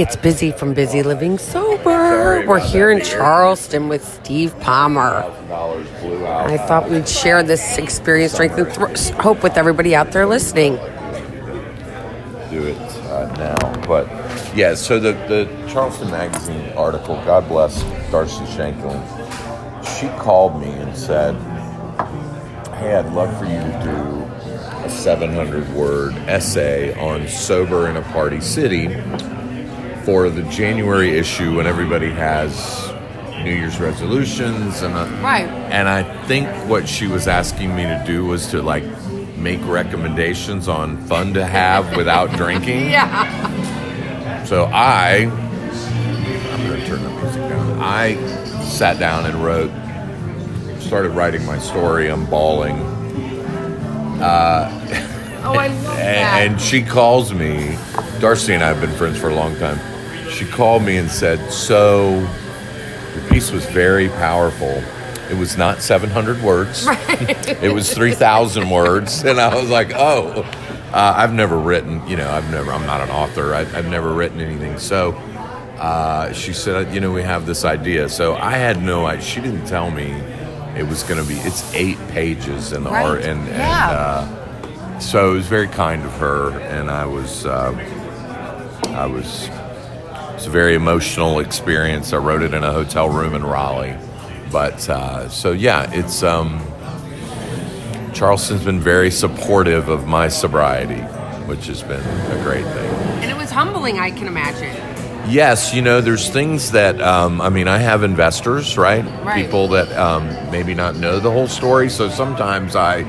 it's Busy from Busy Living Sober. We're here in Charleston with Steve Palmer. I thought we'd share this experience, strength, and th- hope with everybody out there listening. do it uh, now. But yeah, so the, the Charleston Magazine article, God bless Darcy Shankland, she called me and said, Hey, I'd love for you to do a 700 word essay on sober in a party city for the January issue when everybody has New Year's resolutions and uh, Right. and I think what she was asking me to do was to like make recommendations on fun to have without drinking. Yeah. So I, I'm going to turn the music down. I sat down and wrote, started writing my story. I'm bawling. Oh, I love that. And she calls me. Darcy and I have been friends for a long time. She called me and said, "So, the piece was very powerful. It was not 700 words. it was 3,000 words." And I was like, "Oh, uh, I've never written. You know, I've never. I'm not an author. I, I've never written anything." So. Uh, she said, "You know, we have this idea." So I had no idea. She didn't tell me it was going to be. It's eight pages in the Right. art, and, and Yeah. uh, so it was very kind of her, and I was, uh, I was, it's a very emotional experience. I wrote it in a hotel room in Raleigh, but uh, so yeah, it's um, Charleston's been very supportive of my sobriety, which has been a great thing. and it was humbling, I can imagine. Yes, you know, there's things that um, I mean. I have investors, right? Right. People that um, maybe not know the whole story. So sometimes I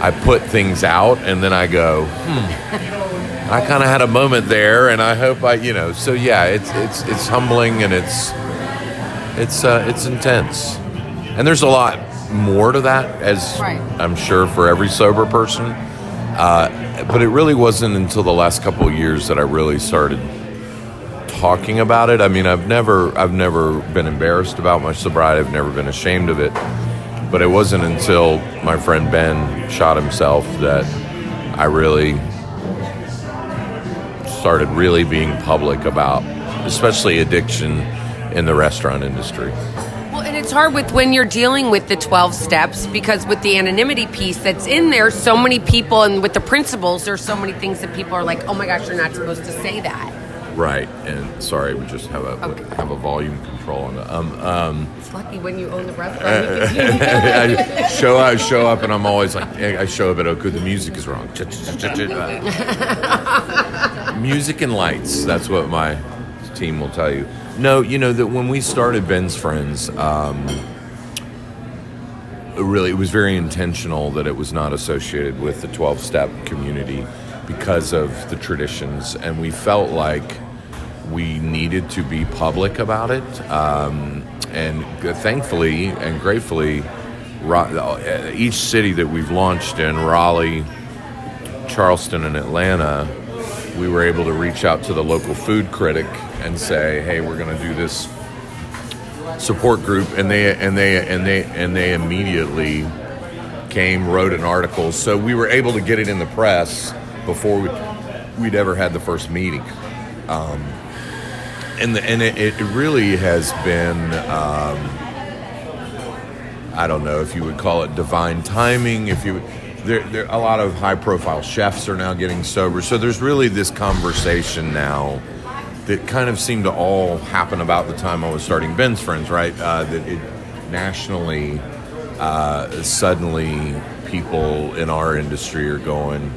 I put things out, and then I go, hmm. I kind of had a moment there, and I hope I, you know. So yeah, it's it's it's humbling and it's it's uh, it's intense, and there's a lot more to that, as Right. I'm sure for every sober person. Uh, but it really wasn't until the last couple of years that I really started talking about it. I mean, I've never I've never been embarrassed about my sobriety. I've never been ashamed of it. But it wasn't until my friend Ben shot himself that I really started really being public about especially addiction in the restaurant industry. Well, and it's hard with when you're dealing with the 12 steps because with the anonymity piece that's in there, so many people, and with the principles, there's so many things that people are like, oh my gosh, you're not supposed to say that. Right. And sorry, we just have a Okay. have a volume control on the um um It's lucky when you own the restaurant. I show I show up and I'm always like I show up at Oku the music is wrong. music and lights. That's what my team will tell you. No, you know that when we started Ben's Friends, um, really it was very intentional that it was not associated with the 12 step community because of the traditions and we felt like we needed to be public about it um, and thankfully and gratefully each city that we've launched in raleigh charleston and atlanta we were able to reach out to the local food critic and say hey we're going to do this support group and they and they and they and they immediately came wrote an article. So we were able to get it in the press before we, we'd ever had the first meeting. Um, and the, and it, it really has been um, I don't know if you would call it divine timing if you there, there a lot of high profile chefs are now getting sober so there's really this conversation now that kind of seemed to all happen about the time I was starting Ben's Friends, right? Uh, that it nationally, uh, suddenly, people in our industry are going,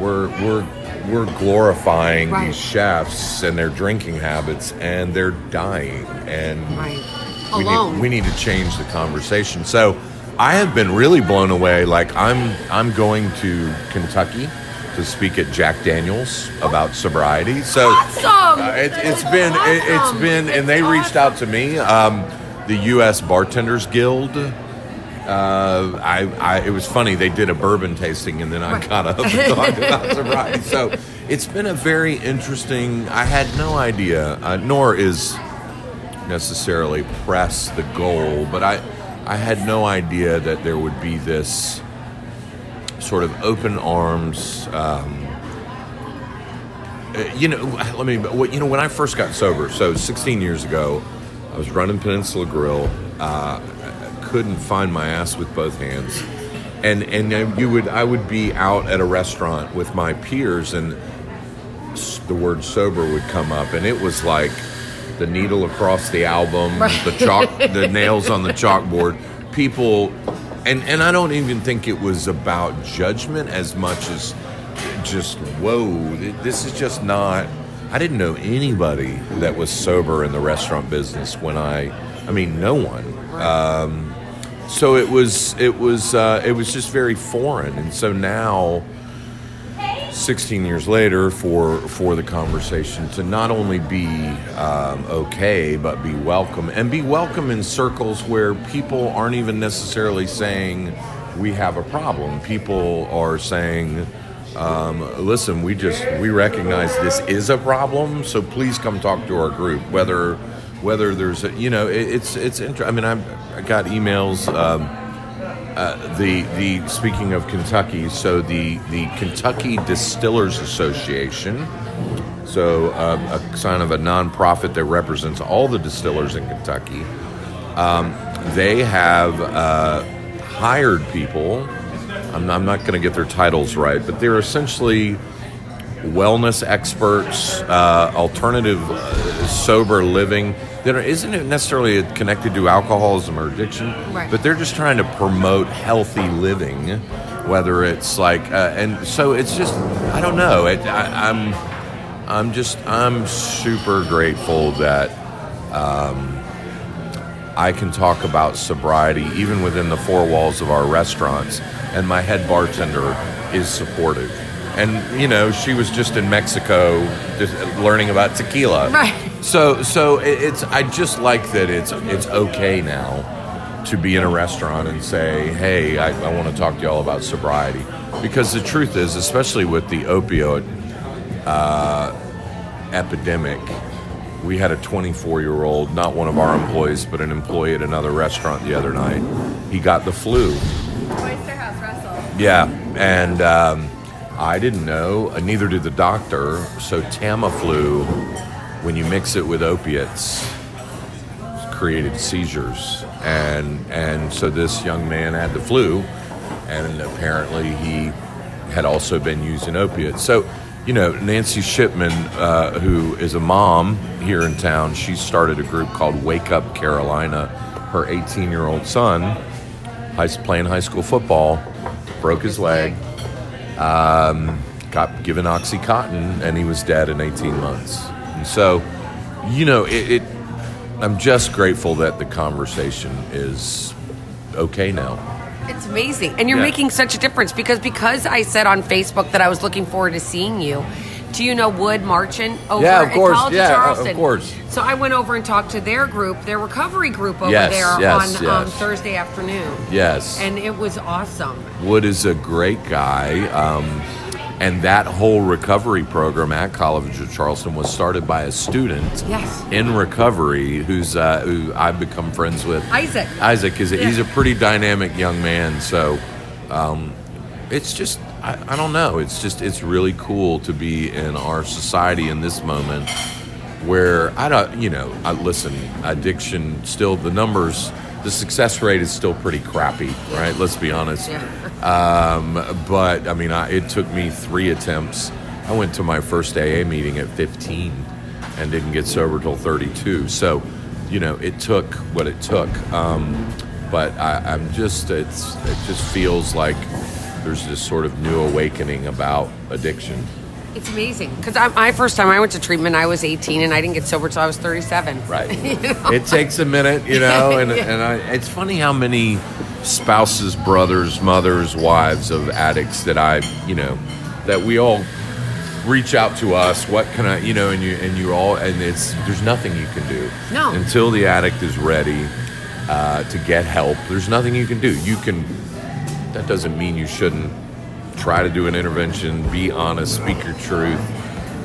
we're we're we're glorifying Right. these chefs and their drinking habits, and they're dying, and Right. we need, we need to change the conversation. So I have been really blown away. Like I'm I'm going to Kentucky to speak at Jack Daniels about sobriety. So Awesome! uh, it, is been it, it's awesome. been and they reached out to me. Um, the U.S. Bartenders Guild. Uh, I, I it was funny. They did a bourbon tasting, and then I got up and talked about sobriety. So it's been a very interesting. I had no idea, uh, nor is necessarily press the goal, but I I had no idea that there would be this sort of open arms um, uh, you know, let me. You know, when I first got sober, so 16 years ago, I was running Peninsula Grill. Uh, couldn't find my ass with both hands, and and you would I would be out at a restaurant with my peers, and the word sober would come up, and it was like the needle across the album, right. the chalk, the nails on the chalkboard. People, and and I don't even think it was about judgment as much as just whoa. This is just not. I didn't know anybody that was sober in the restaurant business when I. I mean, no one. Um, so it was it was uh, it was just very foreign, and so now 16 years later for for the conversation to not only be um, okay but be welcome and be welcome in circles where people aren't even necessarily saying we have a problem. People are saying um, listen we just we recognize this is a problem so please come talk to our group. Whether whether there's a, you know it, it's it's interesting i mean I've, i got emails um, uh, the the speaking of Kentucky, so the the Kentucky Distillers Association, so uh, a sign of a nonprofit that represents all the distillers in Kentucky. Um, they have uh, hired people. I'm, I'm not going to get their titles right, but they're essentially wellness experts, uh, alternative uh, sober living that isn't it necessarily connected to alcoholism or addiction, right. but they're just trying to promote healthy living, whether it's like, uh, and so it's just, I don't know. It, I, am I'm, I'm just, I'm super grateful that um, I can talk about sobriety even within the four walls of our restaurants, and my head bartender is supportive. And you know, she was just in Mexico, just learning about tequila. Right so so it's I just like that it's it's okay now to be in a restaurant and say, hey, I, I want to talk to y'all about sobriety. Because the truth is, especially with the opioid uh, epidemic, we had a 24 year old, not one of our employees, but an employee at another restaurant the other night. He got the flu. Oyster House Russell. Yeah, and um, I didn't know, neither did the doctor. So Tamiflu when you mix it with opiates, created seizures. And, and so this young man had the flu, and apparently he had also been using opiates. So, you know, Nancy Shipman, uh, who is a mom here in town, she started a group called Wake Up Carolina. Her 18 year old son, high, playing high school football, broke his leg, um, got given Oxycontin, and he was dead in 18 months. And so, you know, it, it I'm just grateful that the conversation is okay now. It's amazing. And you're yeah. making such a difference because because I said on Facebook that I was looking forward to seeing you. Do you know Wood Marchant over yeah, of course. College yeah, of Charleston? Of course. So I went over and talked to their group, their recovery group over yes, there yes, on yes. Um, Thursday afternoon. Yes. And it was awesome. Wood is a great guy. Um, and that whole recovery program at College of Charleston was started by a student yes. in recovery who's uh, who I've become friends with. Isaac. Isaac is a, yeah. he's a pretty dynamic young man. So um, it's just I, I don't know. It's just it's really cool to be in our society in this moment where I don't you know I, listen addiction still the numbers the success rate is still pretty crappy, right? Let's be honest. Yeah. Um, but I mean, I, it took me three attempts. I went to my first AA meeting at 15 and didn't get sober till 32. So, you know, it took what it took. Um, but I, I'm just, it's, it just feels like there's this sort of new awakening about addiction. It's amazing because my first time I went to treatment, I was 18 and I didn't get sober until I was 37. Right. you know? It takes a minute, you know, and, yeah. and I, it's funny how many spouses, brothers, mothers, wives of addicts that I, you know, that we all reach out to us. What can I, you know, and you and you all, and it's there's nothing you can do. No. Until the addict is ready uh, to get help, there's nothing you can do. You can. That doesn't mean you shouldn't try to do an intervention, be honest, speak your truth.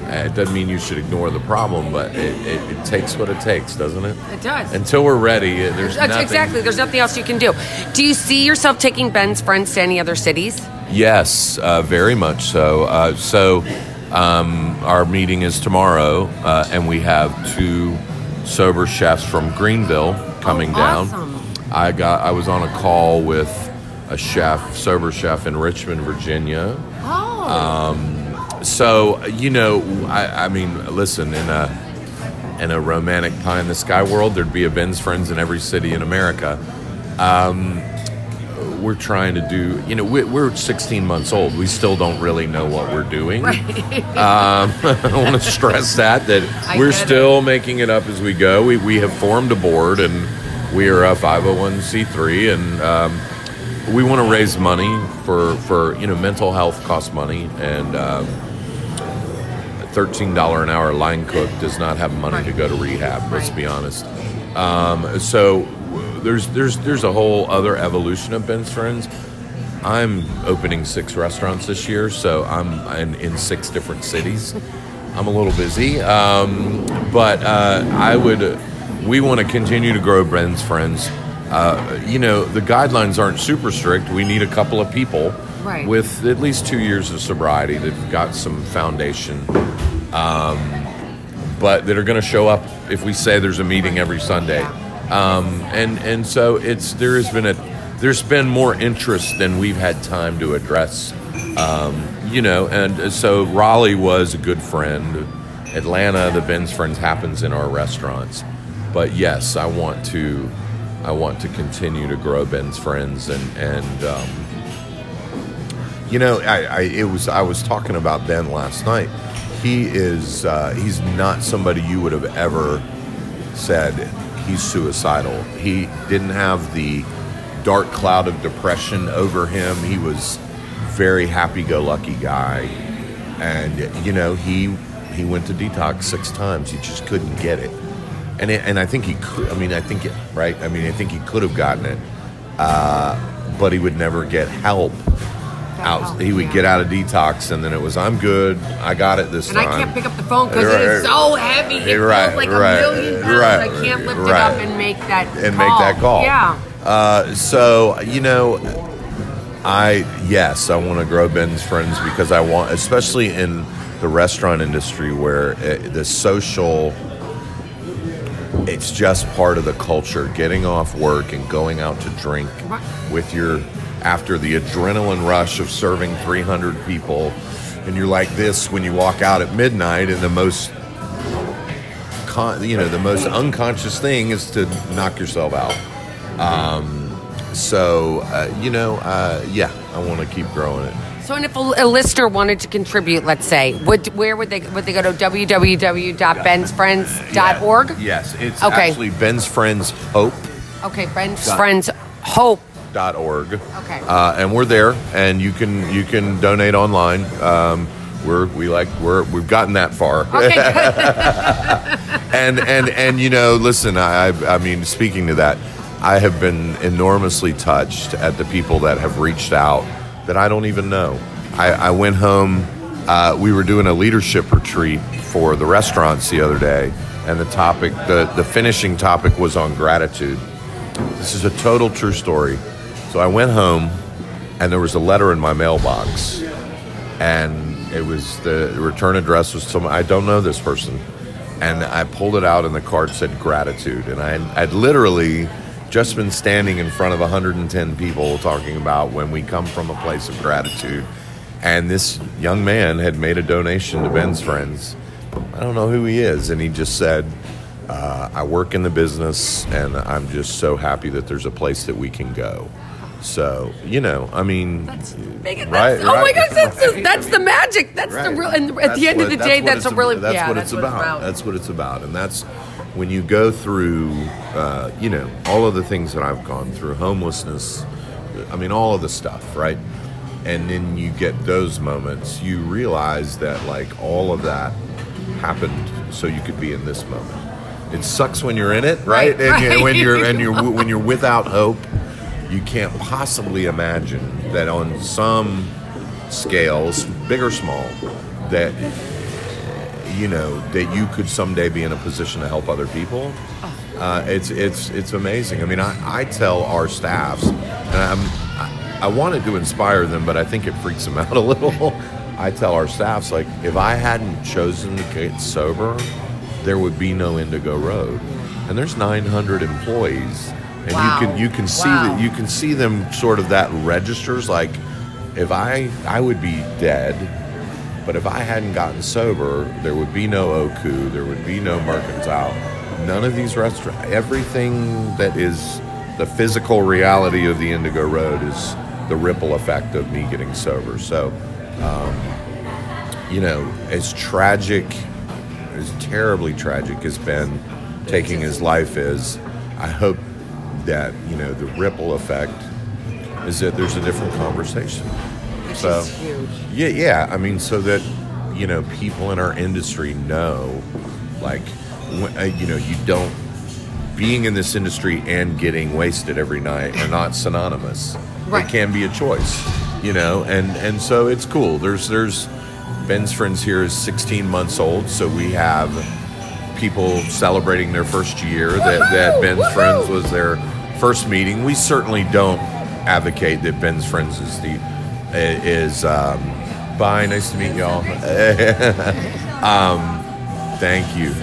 Uh, it doesn't mean you should ignore the problem, but it, it, it, takes what it takes, doesn't it? It does. Until we're ready, there's That's nothing. exactly. There's nothing else you can do. Do you see yourself taking Ben's friends to any other cities? Yes, uh, very much so. Uh, so Um, our meeting is tomorrow, uh, and we have two sober chefs from Greenville coming Oh, down. I got I was on a call with a chef, sober chef in Richmond, Virginia. Oh. So you know, I, I mean, listen in a in a romantic pie in the sky world, there'd be a Ben's friends in every city in America. Um, we're trying to do, you know, we, we're 16 months old. We still don't really know what we're doing. Um, I want to stress that that I we're still making it up as we go. We we have formed a board and we are a 501c3 and. We want to raise money for, for you know mental health costs money and um, thirteen dollar an hour line cook does not have money to go to rehab. Let's be honest. Um, so there's there's there's a whole other evolution of Ben's friends. I'm opening six restaurants this year, so I'm in, in six different cities. I'm a little busy, um, but uh, I would. We want to continue to grow Ben's friends. Uh, you know, the guidelines aren't super strict. We need a couple of people Right. with at least two years of sobriety that've got some foundation um, but that are going to show up if we say there's a meeting every Sunday. Um, and and so it's there has been a there's been more interest than we've had time to address. Um, you know, and so Raleigh was a good friend. Atlanta, the Ben's friends happens in our restaurants. But yes, I want to I want to continue to grow Ben's friends and and um, you know, I, I it was I was talking about Ben last night. He is uh, he's not somebody you would have ever said he's suicidal. He didn't have the dark cloud of depression over him. He was very happy-go-lucky guy, and you know he he went to detox six times. He just couldn't get it, and it, and I think he could. I mean, I think it right. I mean, I think he could have gotten it, uh, but he would never get help out. help, He would yeah. get out of detox, and then it was, "I'm good. I got it this And time." And I can't pick up the phone because it Right, is so heavy. It feels right, like right, a million pounds. right, I can't lift it up and make that and call. make that call. Yeah. Uh, so you know, I yes, I want to grow Ben's friends because I want, especially in the restaurant industry where uh the social. It's just part of the culture. Getting off work and going out to drink with your after the adrenaline rush of serving 300 people, and you're like this when you walk out at midnight, and the most con- you know the most unconscious thing is to knock yourself out. Um, so uh, you know, uh, yeah, I want to keep growing it. So, and if a, a listener wanted to contribute, let's say, would where would they would they go to www.bensfriends.org? Yes, it's Okay. actually Ben's Friends Hope. Okay, Ben's Dot- Friends Hope. dot org. Okay. Uh, and we're there, and you can you can donate online. Um, we're we like we're we've gotten that far. Okay, and and and you know, listen, I I mean, speaking to that, I have been enormously touched at the people that have reached out that I don't even know. I, I went home. Uh, we were doing a leadership retreat for the restaurants the other day, and the topic, the the finishing topic, was on gratitude. This is a total true story. So I went home, and there was a letter in my mailbox, and it was the return address was some I don't know this person, and I pulled it out, and the card said gratitude, and I I'd literally just been standing in front of 110 people talking about when we come from a place of gratitude, and this young man had made a donation to Ben's friends. I don't know who he is, and he just said. Uh, I work in the business, and I'm just so happy that there's a place that we can go. So, you know, I mean, Make it- Right, that's- oh my right. gosh, that's the, that's the magic. That's the real. And at That's the end of what- the day, that's a it's really that's yeah, what that's it's what about. That's what it's about, and that's when you go through, uh, you know, all of the things that I've gone through, homelessness. I mean, all of the stuff, right? And then you get those moments. You realize that like all of that happened so you could be in this moment. It sucks when you're in it, right? Right, and you- right. when you're and you're when you're without hope, you can't possibly imagine that on some scales, big or small, that you know that you could someday be in a position to help other people. Uh, it's it's it's amazing. I mean, I, I tell our staffs, and I'm I, I wanted to inspire them, but I think it freaks them out a little. I tell our staffs like if I hadn't chosen to get sober, there would be no Indigo Road. And there's 900 employees, and Wow. you can you can see Wow. that you can see them sort of that registers like if I I would be dead, but if I hadn't gotten sober, there would be no Oku, there would be no Mercantile, none of these restaurants, everything that is the physical reality of the Indigo Road is the ripple effect of me getting sober. So, um, you know, as tragic, as terribly tragic as Ben taking his life is, I hope that, you know, the ripple effect is that there's a different conversation. So, It's huge. yeah, yeah. I mean, so that you know, people in our industry know, like, when, uh, you know, you don't being in this industry and getting wasted every night are not synonymous. Right. It can be a choice, you know, and and so it's cool. There's there's Ben's friends here is 16 months old, so we have people celebrating their first year. That that Ben's friends was their first meeting. We certainly don't advocate that Ben's friends is the is. Um, bye, nice to meet y'all. um, thank you.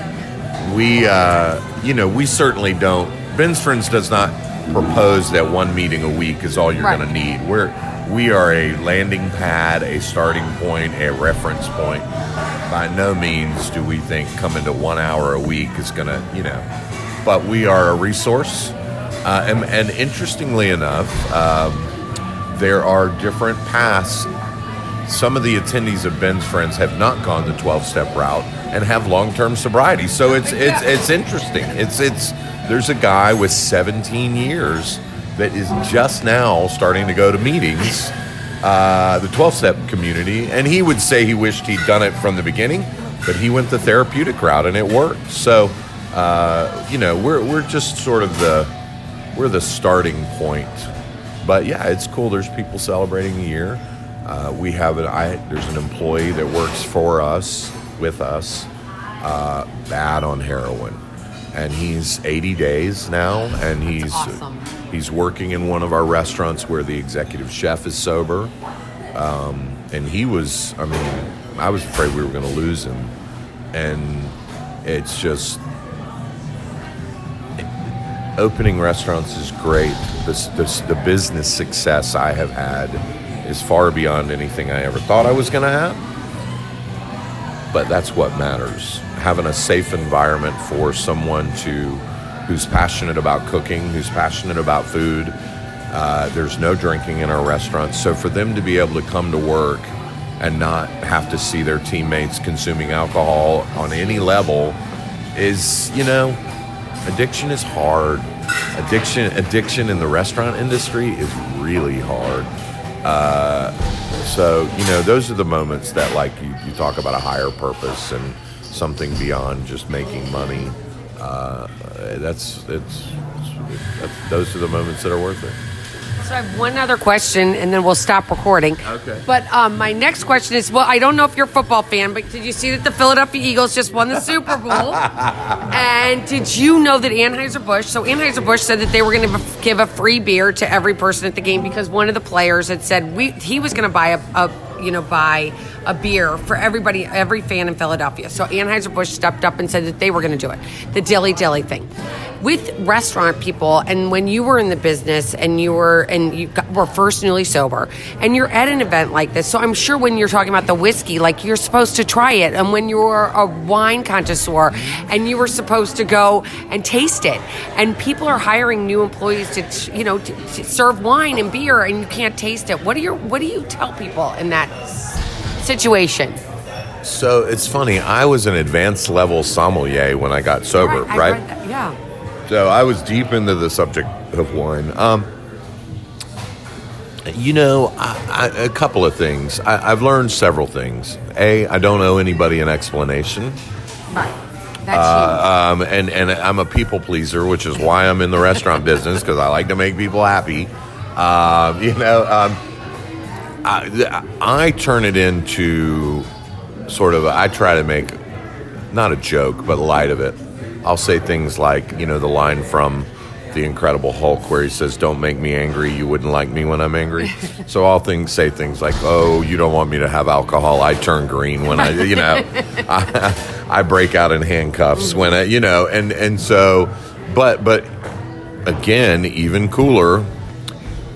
We, uh, you know, we certainly don't. Ben's friends does not propose that one meeting a week is all you're Right. going to need. We're we are a landing pad, a starting point, a reference point. By no means do we think coming to one hour a week is going to, you know, but we are a resource. Uh, and, and interestingly enough, um, there are different paths some of the attendees of Ben's friends have not gone the 12 step route and have long term sobriety. So it's it's it's interesting. It's it's there's a guy with 17 years that is just now starting to go to meetings, uh, the 12 step community, and he would say he wished he'd done it from the beginning, but he went the therapeutic route and it worked. So uh, you know we're we're just sort of the we're the starting point. But yeah, it's cool. There's people celebrating a year. Uh, we have an I, there's an employee that works for us with us, uh, bad on heroin, and he's 80 days now, and he's awesome. he's working in one of our restaurants where the executive chef is sober, um, and he was. I mean, I was afraid we were going to lose him, and it's just opening restaurants is great. This, this, the business success I have had is far beyond anything I ever thought I was going to have. But that's what matters. Having a safe environment for someone to who's passionate about cooking, who's passionate about food. Uh, there's no drinking in our restaurants, so for them to be able to come to work and not have to see their teammates consuming alcohol on any level is, you know, addiction is hard. Addiction, addiction in the restaurant industry is really hard. Uh, so you know, those are the moments that like you, you talk about a higher purpose and something beyond just making money. Uh, that's it's, it's that's, those are the moments that are worth it. So I have one other question, and then we'll stop recording. Okay. But um, my next question is: Well, I don't know if you're a football fan, but did you see that the Philadelphia Eagles just won the Super Bowl? and did you know that Anheuser Busch? So Anheuser Busch said that they were going to give a free beer to every person at the game because one of the players had said we he was going to buy a, a you know buy a beer for everybody, every fan in Philadelphia. So Anheuser Busch stepped up and said that they were going to do it, the dilly dilly thing. With restaurant people, and when you were in the business and you were and you got, were first newly sober, and you're at an event like this, so I'm sure when you're talking about the whiskey, like you're supposed to try it, and when you're a wine connoisseur, and you were supposed to go and taste it, and people are hiring new employees to you know to, to serve wine and beer, and you can't taste it. What do you what do you tell people in that situation? So it's funny. I was an advanced level sommelier when I got sober, right? that, Yeah. So I was deep into the subject of wine. Um, you know, I, I, a couple of things. I, I've learned several things. A, I don't owe anybody an explanation. Right. That's Uh, um, and, and I'm a people pleaser, which is why I'm in the restaurant business because I like to make people happy. Um, you know, um, I, I turn it into sort of, I try to make not a joke, but light of it. I'll say things like, you know, the line from the Incredible Hulk where he says, "Don't make me angry. You wouldn't like me when I'm angry." so I'll things say things like, "Oh, you don't want me to have alcohol. I turn green when I, you know, I, I break out in handcuffs when I, you know." And and so, but but again, even cooler,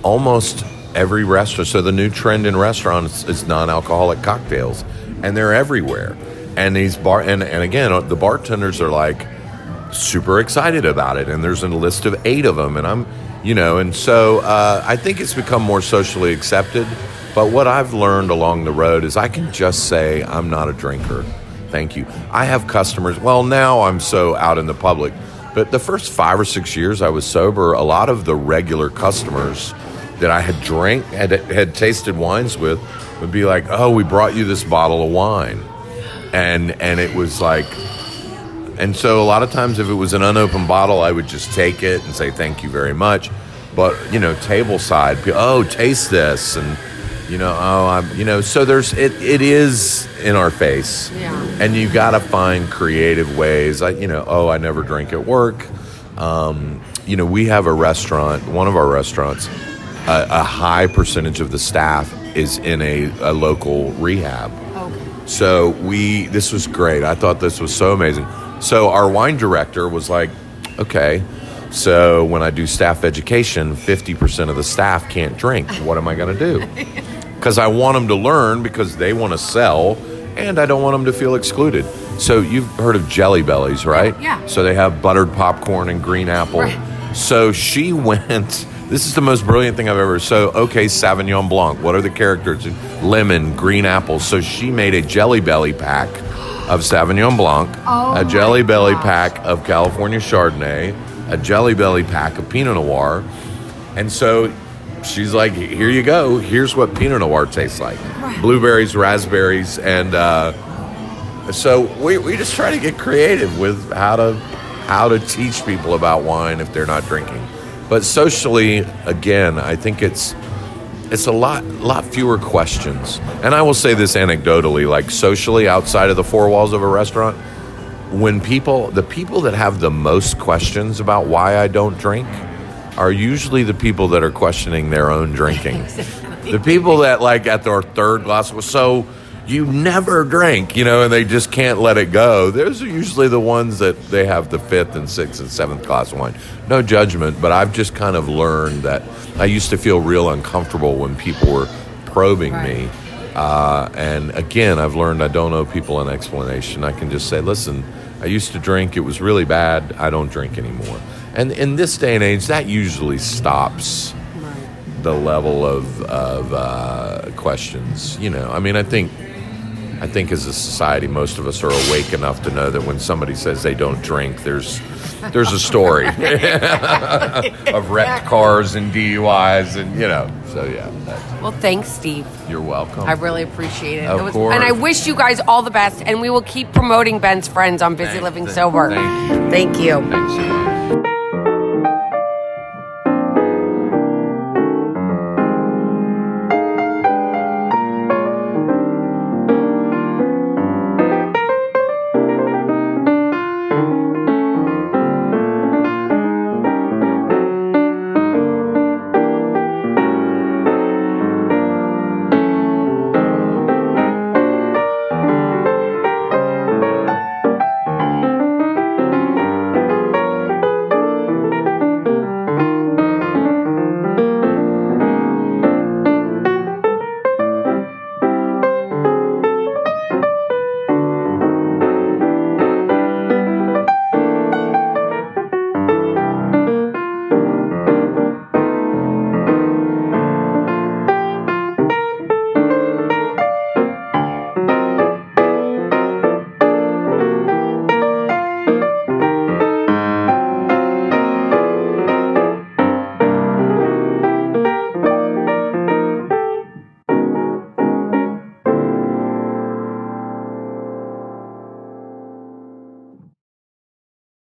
almost every restaurant. So the new trend in restaurants is non-alcoholic cocktails, and they're everywhere. And these bar and and again, the bartenders are like super excited about it, and there's a list of eight of them, and I'm, you know, and so uh, I think it's become more socially accepted. But what I've learned along the road is I can just say I'm not a drinker. Thank you. I have customers. Well, now I'm so out in the public, but the first five or six years I was sober, a lot of the regular customers that I had drank had had tasted wines with would be like, "Oh, we brought you this bottle of wine," and and it was like and so a lot of times, if it was an unopened bottle, I would just take it and say thank you very much. But you know, table side, oh, taste this, and you know, oh, I'm, you know, so there's it. It is in our face, Yeah. and you got to find creative ways. I, you know, oh, I never drink at work. Um, you know, we have a restaurant. One of our restaurants, a, a high percentage of the staff is in a, a local rehab. Okay. So we this was great. I thought this was so amazing. So our wine director was like, "Okay, so when I do staff education, 50% of the staff can't drink. What am I going to do?" Cuz I want them to learn because they want to sell and I don't want them to feel excluded. So you've heard of Jelly Bellies, right? Yeah. So they have buttered popcorn and green apple. Right. So she went. This is the most brilliant thing I've ever. So okay, Sauvignon Blanc. What are the characters? Lemon, green apple. So she made a Jelly Belly pack of Sauvignon Blanc, Oh a Jelly Belly gosh. pack of California Chardonnay, a Jelly Belly pack of Pinot Noir, and so she's like, "Here you go. Here's what Pinot Noir tastes like: blueberries, raspberries, and." Uh, so we, we just try to get creative with how to how to teach people about wine if they're not drinking. But socially, again, I think it's it's a lot lot fewer questions. And I will say this anecdotally, like socially outside of the four walls of a restaurant, when people the people that have the most questions about why I don't drink are usually the people that are questioning their own drinking. the people that like at their third glass was so you never drink, you know, and they just can't let it go. Those are usually the ones that they have the fifth and sixth and seventh class wine. No judgment, but I've just kind of learned that I used to feel real uncomfortable when people were probing Right. me. Uh, and again, I've learned I don't owe people an explanation. I can just say, listen, I used to drink, it was really bad, I don't drink anymore. And in this day and age, that usually stops the level of, of uh, questions. You know, I mean, I think. I think as a society, most of us are awake enough to know that when somebody says they don't drink, there's there's a story of wrecked cars and DUIs, and you know. So yeah, Well, thanks, Steve. you're welcome. I really appreciate it. Of it was, course. And I wish you guys all the best, and we will keep promoting Ben's friends on Busy Thank- Living thank- Sober. thank you. Thank you. Thanks so much.